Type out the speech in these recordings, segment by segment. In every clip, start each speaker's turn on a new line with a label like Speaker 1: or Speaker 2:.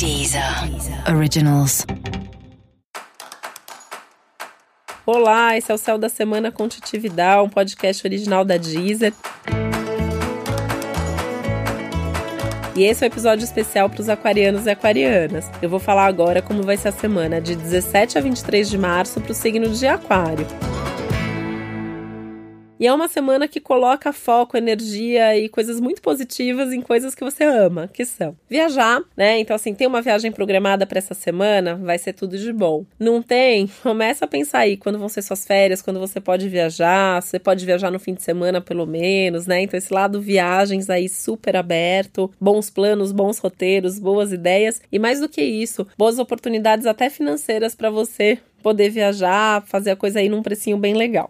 Speaker 1: Deezer Originals.
Speaker 2: Olá, esse é o Céu da Semana com Titividade, um podcast original da Deezer. E esse é o um episódio especial para os aquarianos e aquarianas. Eu vou falar agora como vai ser a semana de 17 a 23 de março para o signo de Aquário. E é uma semana que coloca foco, energia e coisas muito positivas em coisas que você ama, que são viajar, né? Então, assim, tem uma viagem programada para essa semana, vai ser tudo de bom. Não tem? Começa a pensar aí quando vão ser suas férias, quando você pode viajar, você pode viajar no fim de semana pelo menos, né? Então, esse lado viagens aí super aberto, bons planos, bons roteiros, boas ideias e mais do que isso, boas oportunidades até financeiras para você poder viajar, fazer a coisa aí num precinho bem legal.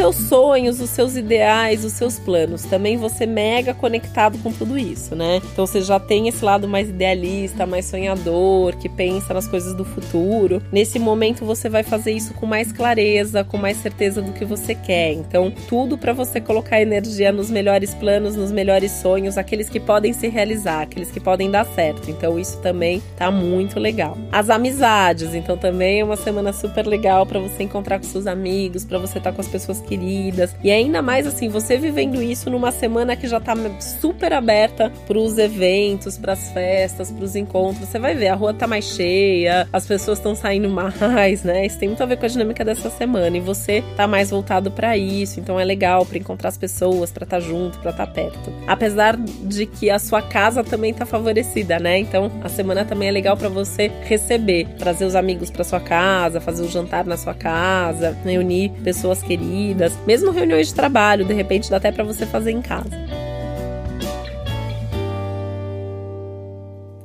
Speaker 2: Seus sonhos, os seus ideais, os seus planos. Também você mega conectado com tudo isso, né? Então você já tem esse lado mais idealista, mais sonhador, que pensa nas coisas do futuro. Nesse momento você vai fazer isso com mais clareza, com mais certeza do que você quer. Então, tudo para você colocar energia nos melhores planos, nos melhores sonhos, aqueles que podem se realizar, aqueles que podem dar certo. Então, isso também tá muito legal. As amizades, então também é uma semana super legal para você encontrar com seus amigos, para você estar tá com as pessoas pessoas queridas. E ainda mais assim, você vivendo isso numa semana que já tá super aberta para os eventos, para as festas, para os encontros. Você vai ver, a rua tá mais cheia, as pessoas estão saindo mais, né? Isso tem muito a ver com a dinâmica dessa semana e você tá mais voltado para isso. Então é legal para encontrar as pessoas, para estar tá junto, para estar tá perto. Apesar de que a sua casa também tá favorecida, né? Então a semana também é legal para você receber, trazer os amigos para sua casa, fazer o um jantar na sua casa, reunir pessoas queridas mesmo reuniões de trabalho, de repente dá até para você fazer em casa.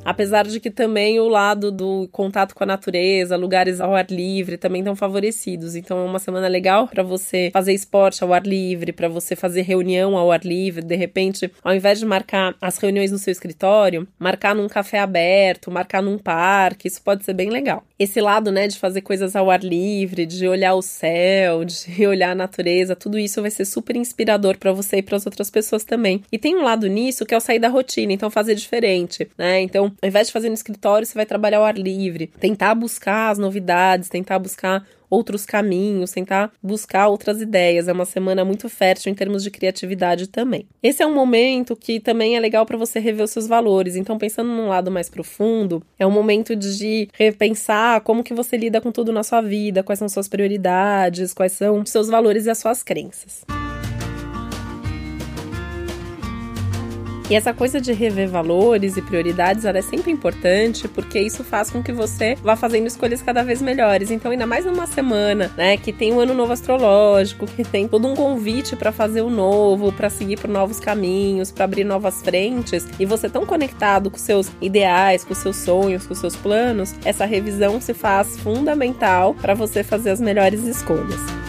Speaker 2: Apesar de que também o lado do contato com a natureza, lugares ao ar livre também estão favorecidos. Então é uma semana legal para você fazer esporte ao ar livre, para você fazer reunião ao ar livre. De repente, ao invés de marcar as reuniões no seu escritório, marcar num café aberto, marcar num parque, isso pode ser bem legal. Esse lado, né, de fazer coisas ao ar livre, de olhar o céu, de olhar a natureza, tudo isso vai ser super inspirador para você e para as outras pessoas também. E tem um lado nisso que é o sair da rotina, então fazer diferente, né? Então, ao invés de fazer no escritório, você vai trabalhar ao ar livre, tentar buscar as novidades, tentar buscar outros caminhos, tentar buscar outras ideias. É uma semana muito fértil em termos de criatividade também. Esse é um momento que também é legal para você rever os seus valores. Então, pensando num lado mais profundo, é um momento de repensar como que você lida com tudo na sua vida, quais são suas prioridades, quais são seus valores e as suas crenças. E essa coisa de rever valores e prioridades ela é sempre importante porque isso faz com que você vá fazendo escolhas cada vez melhores. Então, ainda mais numa semana, né, que tem o um ano novo astrológico, que tem todo um convite para fazer o novo, para seguir por novos caminhos, para abrir novas frentes, e você tão conectado com seus ideais, com seus sonhos, com seus planos, essa revisão se faz fundamental para você fazer as melhores escolhas.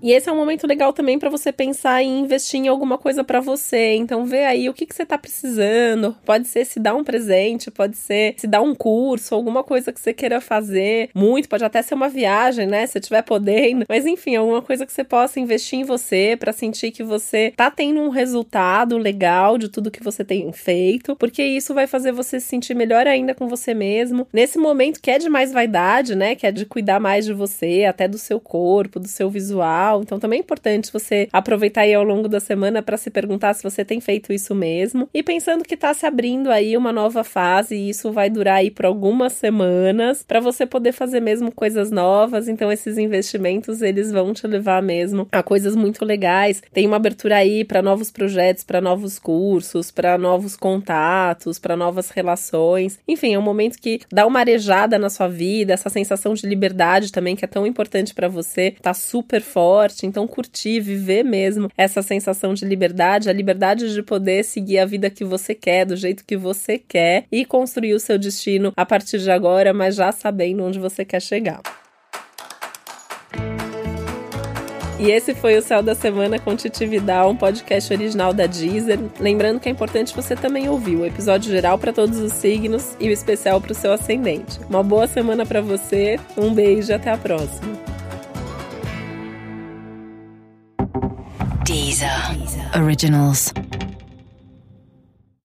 Speaker 2: E esse é um momento legal também para você pensar em investir em alguma coisa para você. Então, vê aí o que, que você está precisando. Pode ser se dar um presente, pode ser se dar um curso, alguma coisa que você queira fazer. Muito, pode até ser uma viagem, né? Se tiver podendo. Mas enfim, alguma coisa que você possa investir em você para sentir que você tá tendo um resultado legal de tudo que você tem feito, porque isso vai fazer você se sentir melhor ainda com você mesmo. Nesse momento que é de mais vaidade, né? Que é de cuidar mais de você, até do seu corpo, do seu visual então também é importante você aproveitar aí ao longo da semana para se perguntar se você tem feito isso mesmo e pensando que está se abrindo aí uma nova fase e isso vai durar aí por algumas semanas para você poder fazer mesmo coisas novas. Então esses investimentos eles vão te levar mesmo a coisas muito legais. Tem uma abertura aí para novos projetos, para novos cursos, para novos contatos, para novas relações. Enfim, é um momento que dá uma arejada na sua vida, essa sensação de liberdade também que é tão importante para você, tá super forte forte. Então, curtir, viver mesmo essa sensação de liberdade, a liberdade de poder seguir a vida que você quer, do jeito que você quer e construir o seu destino a partir de agora, mas já sabendo onde você quer chegar. E esse foi o Céu da Semana com Titi Vidal, um podcast original da Deezer. Lembrando que é importante você também ouvir o episódio geral para todos os signos e o especial para o seu ascendente. Uma boa semana para você, um beijo e até a próxima.
Speaker 1: Originals.